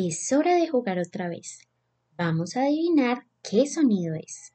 Es hora de jugar otra vez. Vamos a adivinar qué sonido es.